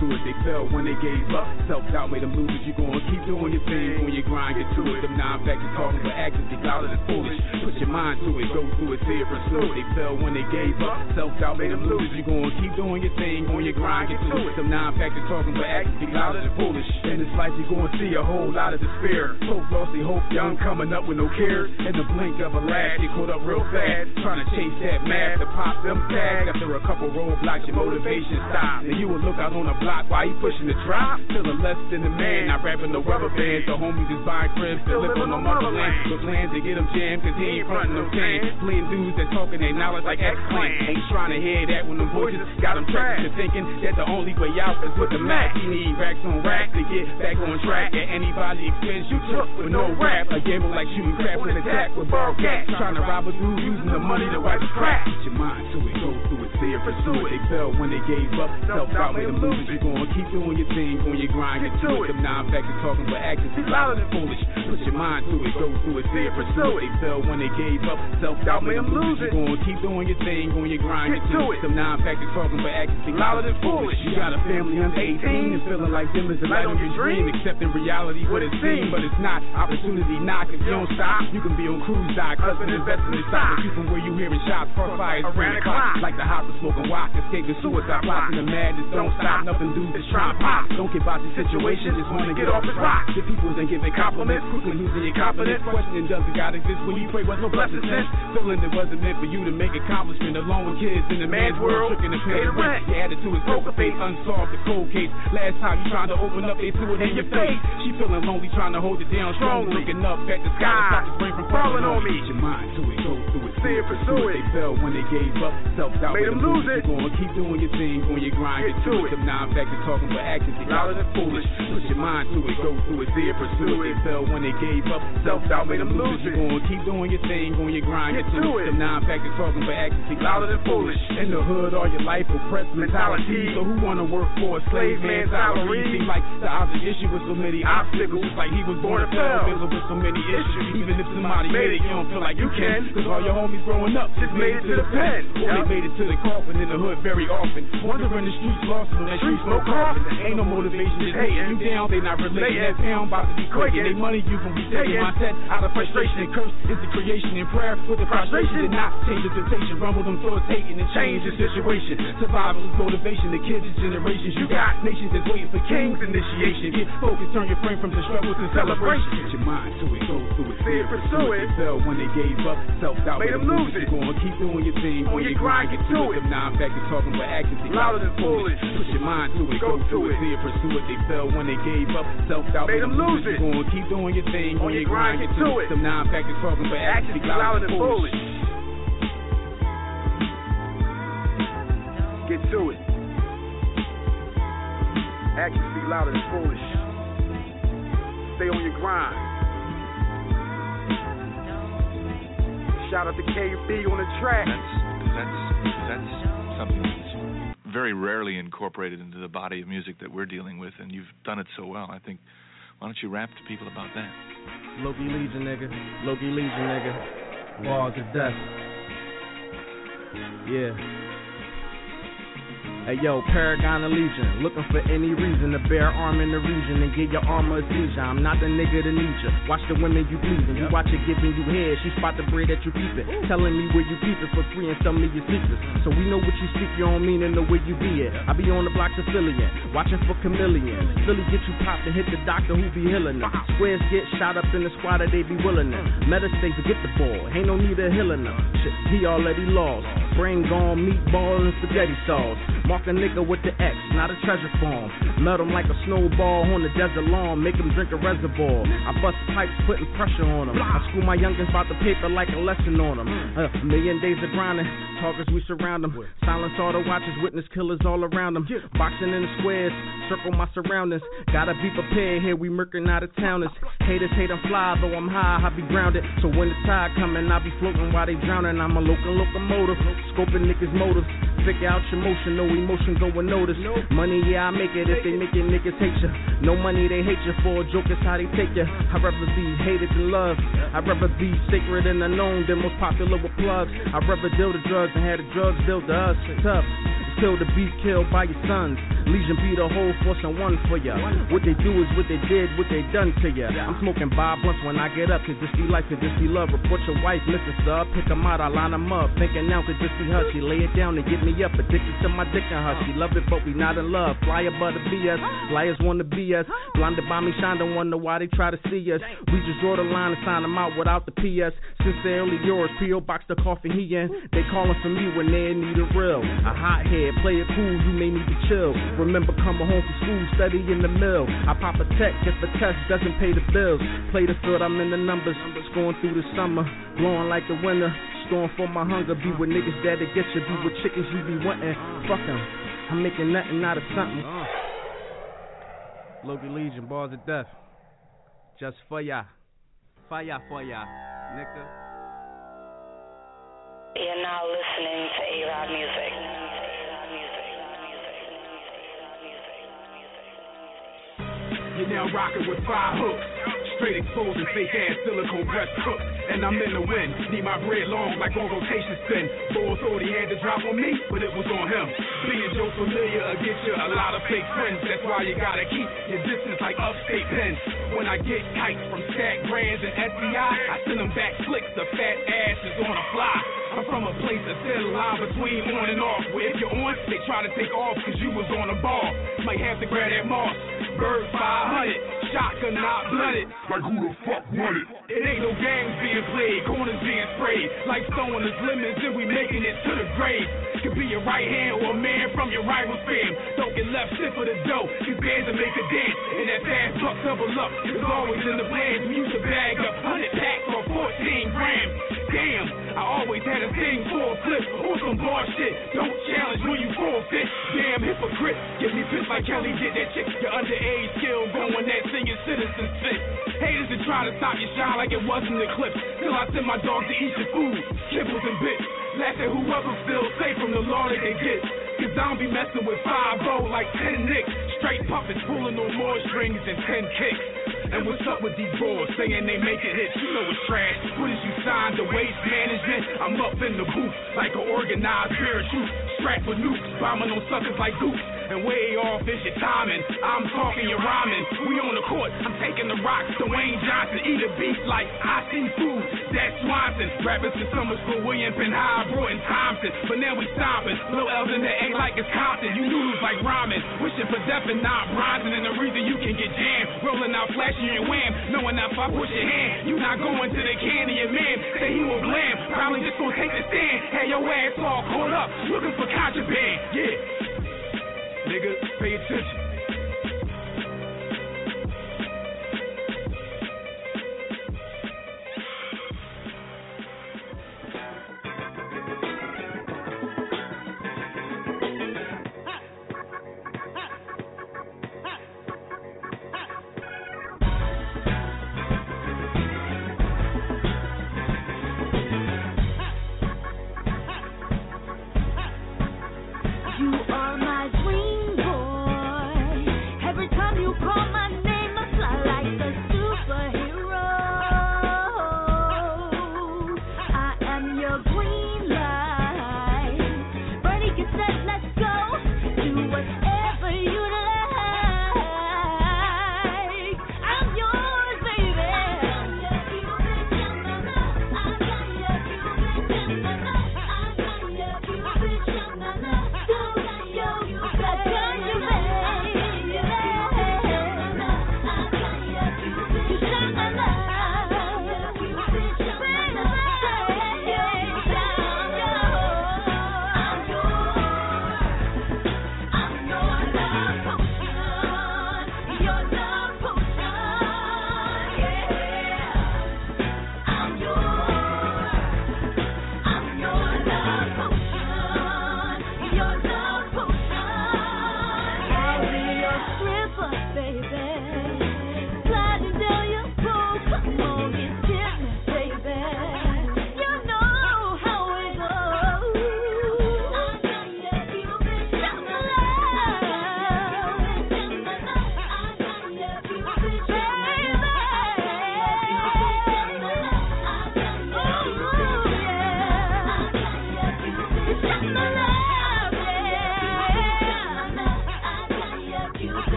to it. They fell when they gave up. Self doubt made them lose it. You gonna keep doing your thing when you grind, get to it. Them nine factors talking, but actions be louder than foolish. Put your mind to it, go through it, see it, pursue it. They fell when they gave up. Self doubt made them lose it. You gonna keep doing your thing when you grind, get to it. Them nine factors talking, but actions be louder than foolish. In this life, you gonna see a whole lot of despair. Folks lost their hope, young coming up with no cares. In the blink of a lash, get caught up real fast. Trying to chase that math to pop them tags. After a couple roadblocks, your motivation stops. And you will look out on a block while you pushing the drop. Feeling less than a man, not rapping no rubber bands. The homies is buying cribs to live on the motherland. With plans to get them jammed, cause he ain't frontin' no tan. Fleeing dudes that talking their knowledge like X-Clan. Ain't trying to hear that when them voices got them trapped to thinking that the only way out is with the Mac. He need racks on racks to get back on track. At anybody expense you took with no rap. A gamble like shooting crap with attack with ball cats. Trying to rob a dude using the money to wipe his crack. Put your mind to it, go through it, see it, pursue it. Fell when they gave up. Self doubt with them lose it. You gonna keep doing your thing, on your grind, get to it. Them nine factors talking, but actions be louder than foolish. Put your mind to it, go through it, see it, pursue it. They fell when they gave up. Self doubt made them lose it. Gonna keep doing your thing, on your grind, get to it. Them nine factors talking, but actions be louder than foolish. You got a family under 18 and feeling like them is the light on your dream, accepting reality what it seems, but it's not. Opportunity knock if you don't stop. You can be on cruise dock, husband investing in stock. You from where you hearing shots, crossfires, around the clock. Like the house of smoking wok, escaping suicide plots, and the madness don't stop. Nothing dudes just trying to pop. Don't care about the situation, just wanna get off his rock. The people ain't giving compliments, quickly losing your confidence. Questioning does it God exist when you pray was no blessing sent? Feeling it wasn't meant for you to make accomplishment along with kids in the man's world, tricking to pay the rent. Your attitude is poker face, unsolved the cold case. Last time you trying to open up, they threw it in your face. She feeling lonely, trying to hold it down strong, looking up at the sky. Stop the brain from falling on me. Your mind to it, go through it, see it, pursue it. They fell when they gave up, self doubt made them lose it. Gonna keep doing your thing, on your grind, get to it. Them nine factors talking, but actions be louder than foolish. Put your mind to it, go through it, see it, pursue it. They fell when they gave up, self doubt made them lose it. You keep doing your thing, on your grind, get to it. Them nine factors talking, but actions be louder than foolish. In the hood, all your life oppressed mentality. So who wanna work for a slave man salary? Seem like the object issue with so many obstacles. Like he was born to fail, dealing with so many issues. Even if somebody made it, you don't feel like you can. Cause all your homies growing up just made it to the pen. Or they made it to the coffin in the hood very often. Wandering the streets lost in that streets no coffin. Ain't no motivation, just hating you down. They not relating. That town about to be quaking. They money you gon' be taking. My set out of frustration and curse is the creation and prayer with the frustration did not change the temptation. Rumble them thoughts hating and change the situation. Survival is motivation. The kids is generations. You got nations that's waiting for kings initiation. Get focused, turn your frame from the struggle to celebration. Put your mind to it, go through it, see it, pursue it. They fell when they gave up, self doubt made them lose it. Gonna keep doing your thing, on your grind, get to it. Them nine factors talking with they louder than foolish. Put your mind to it, go through it, see it, pursue it. They fell when they gave up, self doubt made them lose it. Gonna keep doing your thing, on your grind, get to it. Them nine factors talking with actions, they louder than foolish. Get to it. Actions speak louder than foolish. Stay on your grind. Shout out to KB on the track.
That's that's something that's very rarely incorporated into the body of music that we're dealing with, and you've done it so well. I think. Why don't you rap to people about that?
Loki Legion, nigga. Loki Legion, nigga. Bars of death. Yeah. Hey yo, Paragon of Legion, looking for any reason to bear arm in the region and get your armor a seizure. I'm not the nigga to need you. Watch the women you pleasing, you watch her giving you head. She spot the bread that you keepin', telling me where you keep it for free and some me your secrets. So we know what you speak, you don't mean to know where you be at. I be on the blocks of Phillian, watching for chameleon. Philly get you popped and hit the doctor who be healing them. Squares get shot up in the squad that they be willing them. Mm. Stays to get the ball, ain't no need of healing them. Shit, he already lost. Brain gone, meatball and spaghetti sauce. Mark a nigga with the X, not a treasure farm. Melt him like a snowball on the desert lawn, make him drink a reservoir. I bust pipes, putting pressure on him. I school my youngins about the paper like a lesson on them. A million days of grinding, talkers we surround them. Silence all the watchers, witness killers all around them. Boxing in the squares, circle my surroundings. Gotta be prepared here, we murking out of towners. Haters hate I'm fly, though I'm high, I be grounded. So when the tide coming, I be floating while they drowning. I'm a local locomotive, scoping niggas' motives. Figure out your motion, no emotion go unnoticed. Money, yeah, I make it if they make it, niggas hate you. No money, they hate you for a joke, it's how they take you. I'd rather be hated than loved. I'd rather be sacred and unknown than most popular with plugs. I'd rather deal the drugs and have the drugs deal to us. Tough. Until the beat killed by your sons. Legion be the whole force and one for ya. What they do is what they did, what they done to ya. I'm smoking Bob blunts when I get up, cause this be life, cause this be love. Report your wife, Mr. Sub, pick 'em out, I line 'em up. Thinking now, cause this be her. She lay it down and get me up, addicted to my dick and her. She love it, but we not in love. Fly above the BS, liars wanna be us. Blinded by me, shine, don't wonder why they try to see us. We just draw the line and sign 'em out without the PS. Sincerely yours, P.O. Box the coffin he in. They calling for me when they need a real. A hot head, play it cool, you may need to chill. Remember coming home from school, study in the mill. I pop a tech if the test doesn't pay the bills. Play the field, I'm in the numbers. Scoring through the summer, blowing like the winter. Storm for my hunger, be with niggas that'll get you, be with chickens you be wanting. Fuck 'em, I'm making nothing out of something. Local Legion, bars of death. Just for ya. Fire for ya, nigga.
You're now listening to A-Rod Music.
You're now rocking with five hooks. Straight exposing fake ass silicone breast hooks. And I'm in the wind. Need my bread long like on rotation spin. Boy thought he had to drop on me, but it was on him. Being Joe familiar will get you a lot of fake friends. That's why you gotta keep your distance like upstate pens. When I get kites from Stack Brands and SCI, I send them back flicks. The fat ass is on a fly. I'm from a place that's thin line between on and off. Where if you're on, they try to take off cause you was on a ball. Might have to grab that moss. Bird 500, shotgun not blooded.
Like who the fuck want it?
It ain't no games being played, corners being sprayed. Like throwing us lemons and we making it to the grave. Could be your right hand or a man from your rival's fam. Don't get left shit for the dough. These bands will make a dance. And that fast buck double up is always in the plans. We used to bag up 100 packs or 14 grams. Damn, I always had a thing for a flip or some bar shit. Don't challenge when you forfeit. Damn hypocrite. Get me pissed like Kelly did that chick. Your underage skill going that singing citizens fit. Haters that try to stop your shine like it wasn't eclipse. Till I send my dog to eat your food, kibbles and bits. Laugh at whoever feels safe from the law they get. Cause I don't be messing with 5 like 10 nicks. Straight puppets pulling on more strings than 10 kicks. And what's up with these bros saying they making hits? You know it's trash. What is you signed to waste management? I'm up in the booth like an organized parachute. Strapped with nukes, bombing on suckers like goops. And way off is your timing. I'm talking your rhyming. We on the court, I'm taking the rocks. Dwayne Johnson, eat a beat like I see food. That's Swanson. Rappers in summer school, William Penn High, Broughton Thompson. But now we stomping. Lil L's in the A like it's Compton. You noodles like ramen. Wishing for death and not bronzing. And the reason you can get jammed. Rolling out flashing your wham. Knowing that if I push your hand, you not going to the candy. Your man say he will blam. Probably just gonna take the stand. Had your ass all caught up. Looking for contraband. Yeah. Nigga, pay attention.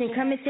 Your love potion. Come
and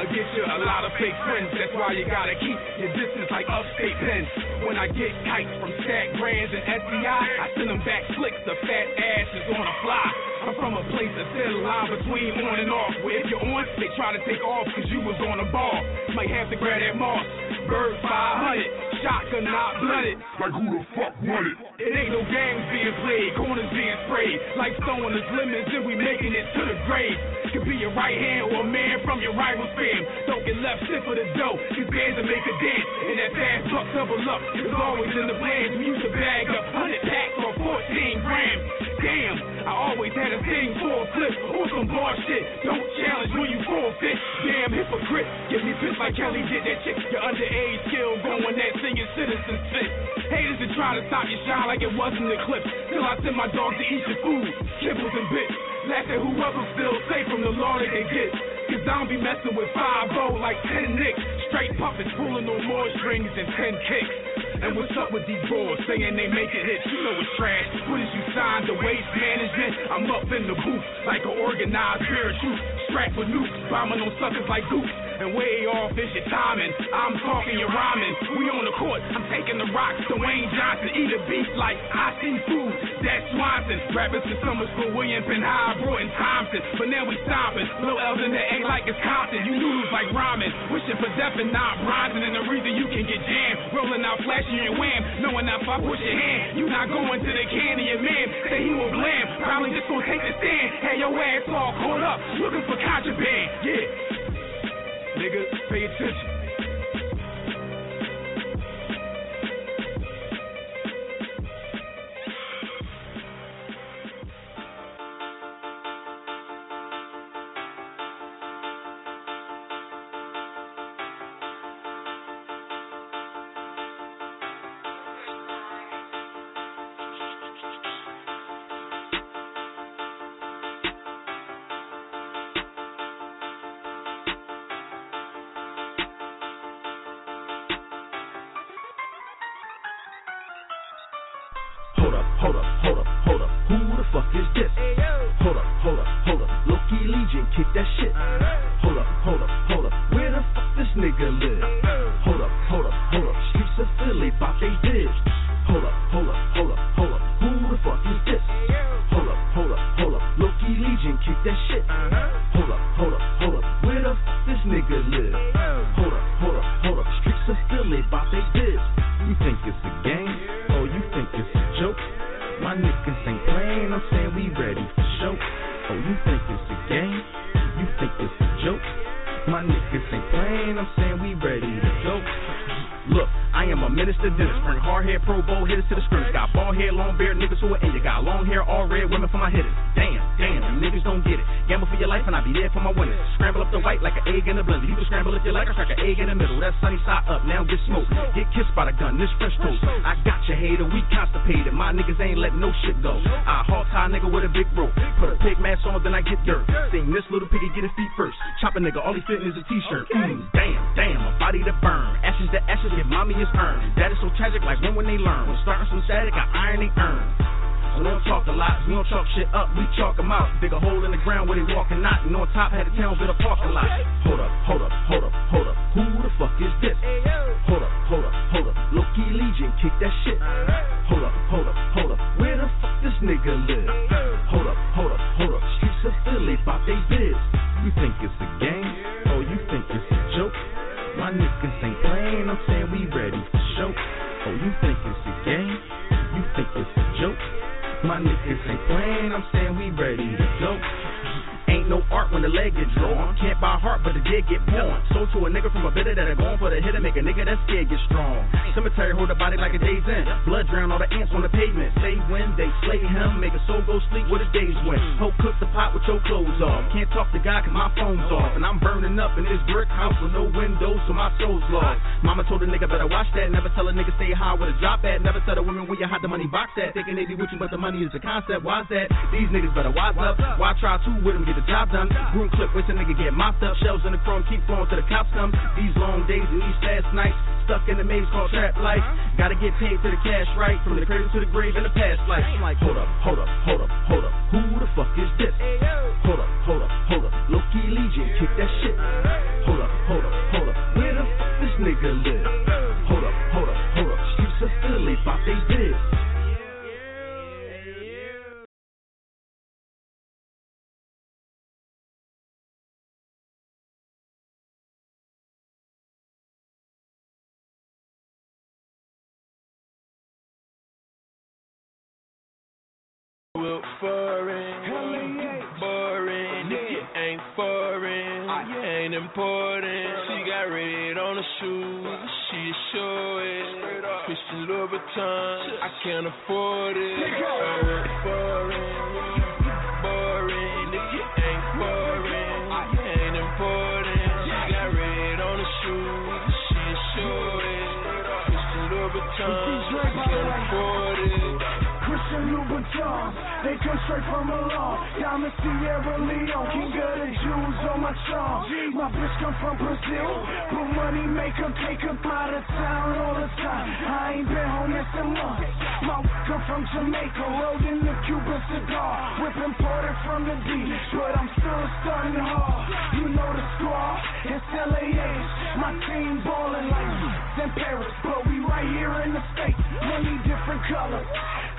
will get you a lot of fake friends. That's why you gotta keep your distance like upstate pens. When I get kites from Stack Brands and SCI, I send them back flicks. The fat ass is on a fly. I'm from a place that's thin line between on and off. Where if you're on, they try to take off cause you was on a ball. Might have to grab that moss. Bird 500, shotgun not blooded.
Like who the fuck want it?
It ain't no games being played, corners being sprayed. Like throwing us lemons and we making it to the grave. Could be your right hand or a man from your rival's fam. Don't get left stiff for the dough, cause bands will make a dance. And that fast buck double up is always in the plans. We used to bag up 100 packs or 14 grams. Damn, I always had a thing for a flip or some bar shit. Don't challenge when you forfeit. Damn hypocrite, get me pissed like Kelly did that chick. Your underage skill going that singing citizens fit. Haters that try to stop your shine like it wasn't eclipse. Till I send my dog to eat your food, kibbles and bits. Laugh at whoever feels safe from the law that they get. Cause I don't be messing with 5 like 10 nicks. Straight puppets pulling on more strings than 10 kicks. And what's up with these boys saying they making hits? You know it's trash. What is you signed to waste management? I'm up in the booth like an organized parachute. Strapped with nukes, bombing on suckers like goose. And way off is your timing. I'm talking your rhyming. We on the court, I'm taking the rocks to Wayne Johnson. Eat a beat like I see food. That's Swanson. Rappers in summer school, William Penn High, Broughton Thompson. But now we stomping. Lil L's in the A like it's Compton. You noodles like ramen. Wishing for death and not rising. And the reason you can get jammed. Rolling out flashing your wham. Knowing if I push your hand, you not going to the candy. Your man say he will blam. Probably just gonna take the stand. Had your ass all caught up. Looking for contraband. Yeah. Nigga, pay attention.
kick that shit. Hold up, hold up, hold up. Where the fuck this nigga live?
Ants on the pavement. Say when they slay him, make a soul go sleep where the days went. Hope cook the pot with your clothes off. Can't talk to God cause my phone's off. And I'm burning up in this brick house with no windows, so my soul's lost. Mama told a nigga better watch that. Never tell a nigga stay high with a drop at. Never tell a woman where you hide the money box at. Thinking they be with you, but the money is the concept. Why's that? These niggas better wise up. Why try two with them, get the job done? Broom clip, wait till nigga get mopped up. Shells in the chrome, keep flowing till the cops come. These long days and these fast nights, stuck in the maze called trap life. Gotta get paid to the cash right, from the cradle to the grave in the past life. I'm like, hold up, hold up, hold up, hold up. Who the fuck is this? Hold up, hold up, hold up. Loki Legion, kick that shit. Hold up, hold up, hold up. Where the fuck this nigga live? Hold up, hold up, hold up. Streets of Philly, pop they did.
Well, foreign, boring. If you ain't foreign, you ain't important. She got red on the shoes, she show it. Christian Louboutin, I can't afford it. Well, foreign, boring. If you ain't foreign, you ain't important. She got red on the shoes, she show it. Christian Louboutin,
they come straight from Milan. Diamond Sierra Leone, king of the Jews on my charm. My bitch come from Brazil, but money make her take her out of town all the time. I ain't been home in some months. My come from Jamaica, rolling the Cuban cigar, whip imported from the beach, but I'm still starting hard. You know the squad, it's LAH. My team ballin' like in Paris, but we right here in the States. Money different colors.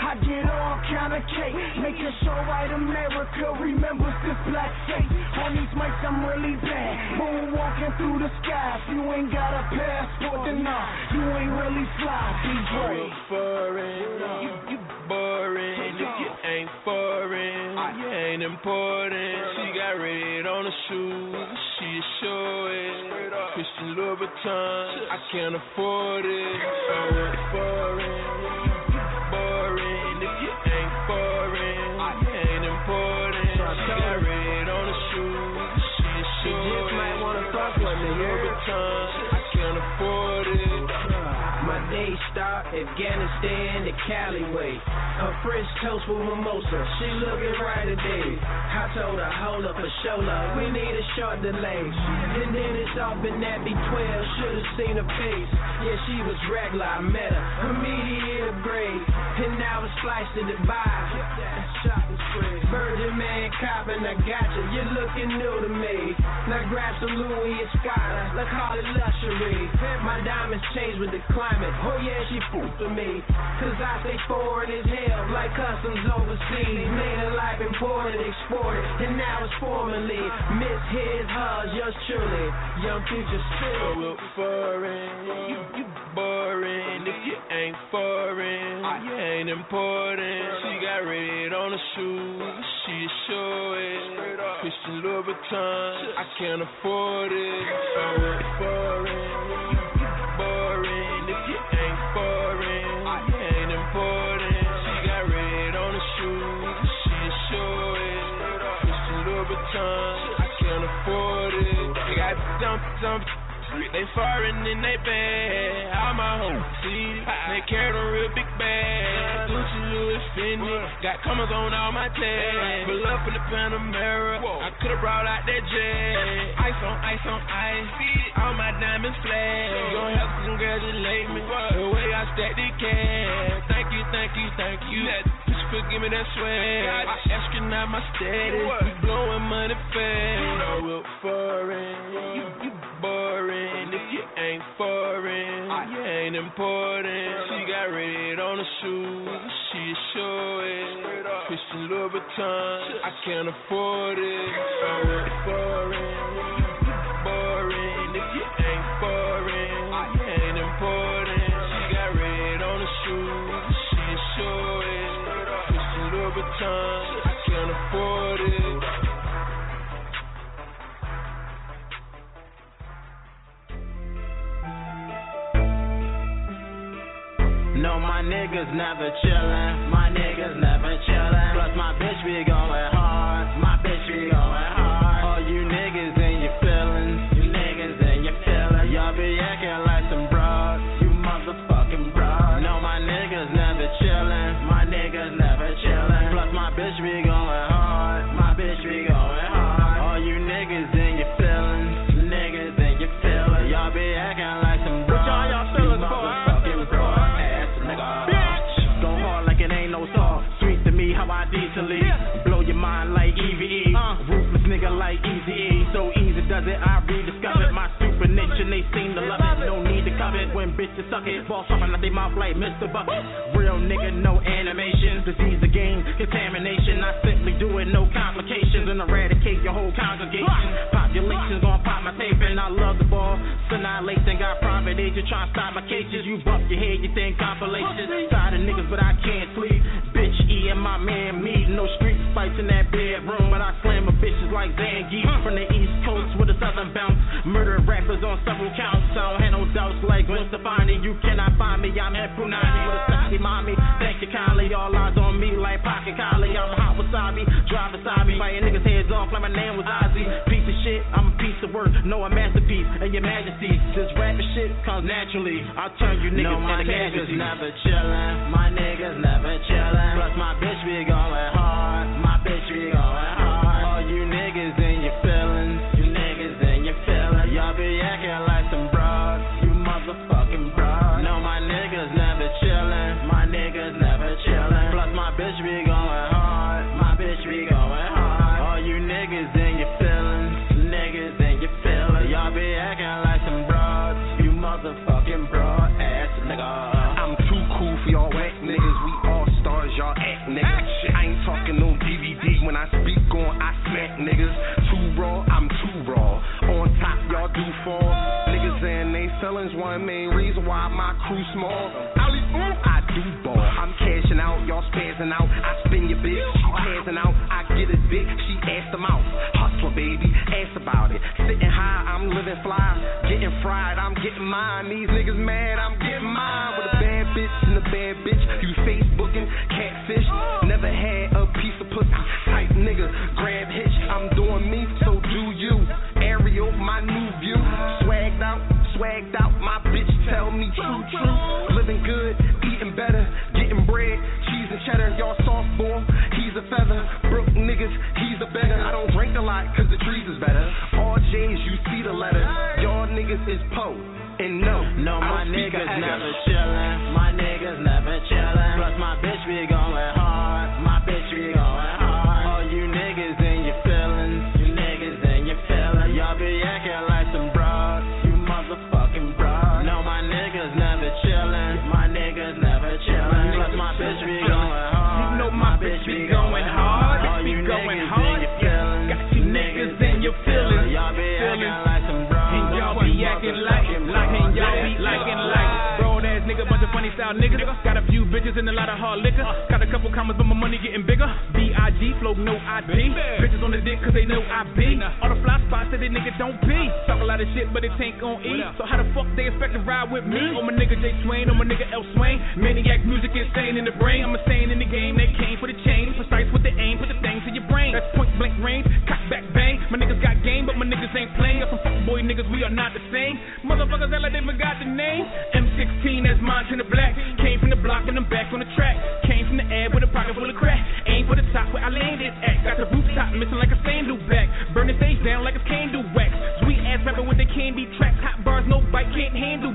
I get all kind of cake, making sure right America remembers this black face. On these mics, I'm really bad. Moonwalking through the sky. If you ain't got a passport, then nah, you ain't really fly. Be brave.
foreign, you, you boring. If you ain't foreign, you ain't important. She got red on the shoes, she show it. Christian Louboutin, I can't afford it. I Foreign, foreign,
Afghanistan the Cali way. A French toast with mimosa. She looking right today. I told her, hold up a shoulder. We need a short delay. And then it's off in that B12. Should've seen her face. Yeah, she was regular. I met her. Immediate upgrade. And now it's sliced to Dubai. Virgin man copping, I got you. You're looking new to me. Now grab some Louis Escada. Let's call it luxury. My diamonds change with the climate. Oh yeah, she fooled for me. Cause I stay forward as hell, like customs overseas. Made a life imported, exported, and now it's formally. Miss his, hers, yours truly. Young future still.
Well, foreign, you, you boring. If you ain't foreign, you ain't important. She got red on the shoes, she show it. Christian Louboutin, I can't afford it. Well, foreign, They foreign in they bag, all my hoes see They carry them real big bag, Gucci, Louis, Fendi. Got commas on all my tags, pull up in the Panamera. I could've brought out that jet, ice on ice on ice. All my diamonds flat, you gon' have to congratulate me. The way I stack the cash, thank you, thank you, thank you. Bitch, forgive me that swag, I astronaut my status. We blowing money fast, you know we're foreign, you, you boring if you ain't foreign, you ain't important. She got red on the shoes, she show it. Christian Louboutin, I can't afford it. Foreign, foreign, you boring if you ain't foreign.
No, my niggas never chillin'. My niggas never chillin'. Plus my bitch be going hard. My bitch be going hard. All you niggas in your feelings. You niggas in your feelings. Y'all be acting like they seem to love it. No need to covet when bitches suck it. Ball popping out they mouth like Mr. Bucket. Real nigga, no animation. Disease the game, contamination. I simply do it, no complications. And eradicate your whole congregation. Population's gonna pop my tape and I love the ball. Annihilation got private agent trying to stop my cases. You bump your head, you think compilations. Tired of niggas, but I can't sleep. Bitch, E and my man me. No street fights in that bedroom, but I slam a bitches like Zangief from the East Coast with a southern bounce. Murder rappers on several counts. I don't have no doubts like Gwen Stefani. You cannot find me. I'm at Punani with a sexy mommy. Thank you kindly. All eyes on me like pocket collie. I'm hot wasabi, drive wasabi. Fighting niggas heads off like my name was Ozzy. Piece of shit, I'm a piece of work. No, a masterpiece. And your majesty, this rapping shit comes naturally. I'll turn you niggas No, my into niggas casualties. never chillin'. My niggas never chillin'. Plus my bitch be going hard.
On. I smack niggas. Too raw, I'm too raw. On top, y'all do fall. Niggas and they feelings. One main reason why my crew small. I do ball. I'm cashing out, y'all spazzing out. I spin your bitch, she passing out. I get a dick, she ass them out. Hustler, baby, ask about it. Sitting high, I'm living fly. Getting fried, I'm getting mine. These niggas mad, I'm getting mine. With a bad bitch and a bad bitch. You Facebooking, catfish. Never had a piece nigga, grab hitch. I'm doing me, so do you. Ariel, my new view. Swagged out, swagged out. My bitch tell me true, true. Living good, eating better, getting bread, cheese and cheddar. Y'all soft softball, he's a feather. Broke niggas, he's a beggar. I don't drink a lot, cause the trees is better. All J's, you see the letter. Y'all niggas is po. And no,
No, my
don't speak a
niggas never chillin'. My niggas never chillin'. Plus my bitch be going hard.
Bitches and a lot of hard liquor. Got a couple commas, but my money getting bigger. B.I.G. flow, no ID. Bitches on the dick, cause they know I be. All the fly spots that they nigga don't be. Talk a lot of shit, but it ain't gon' eat. So how the fuck they expect to ride with me? On my nigga J Swain, on my nigga L Swain. Maniac music insane in the brain. I'm a stain in the game, they came for the chain. Precise with the aim, put the things in your brain. That's point blank range, cock back bang. My niggas got game, but my niggas ain't playing. Y'all some fuck boy niggas, we are not the same. Motherfuckers act like they forgot the name. M16, that's Montana Black. Came from the I'm back on the track. Came from the air with a pocket full of crack. Aim for the top where I landed at. Got the rooftop missing like a sandal back. Burn the stage down like it's candle wax. Sweet ass rapper with the candy tracks. Hot bars, no bite, can't handle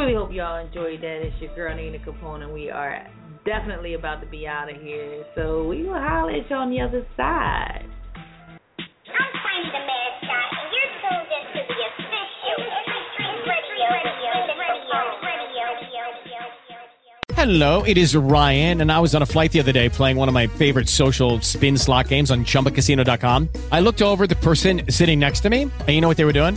truly hope y'all enjoyed that. It's your girl Nina Capone, and we are definitely about to be out of here. So we will holler at you on the other side.
I'm Tiny the Mascot, and you're tuned into the official radio, radio, radio, radio, radio.
Hello, it is Ryan, and I was on a flight the other day playing one of my favorite social spin slot games on chumbacasino.com. I looked over at the person sitting next to me, and you know what they were doing?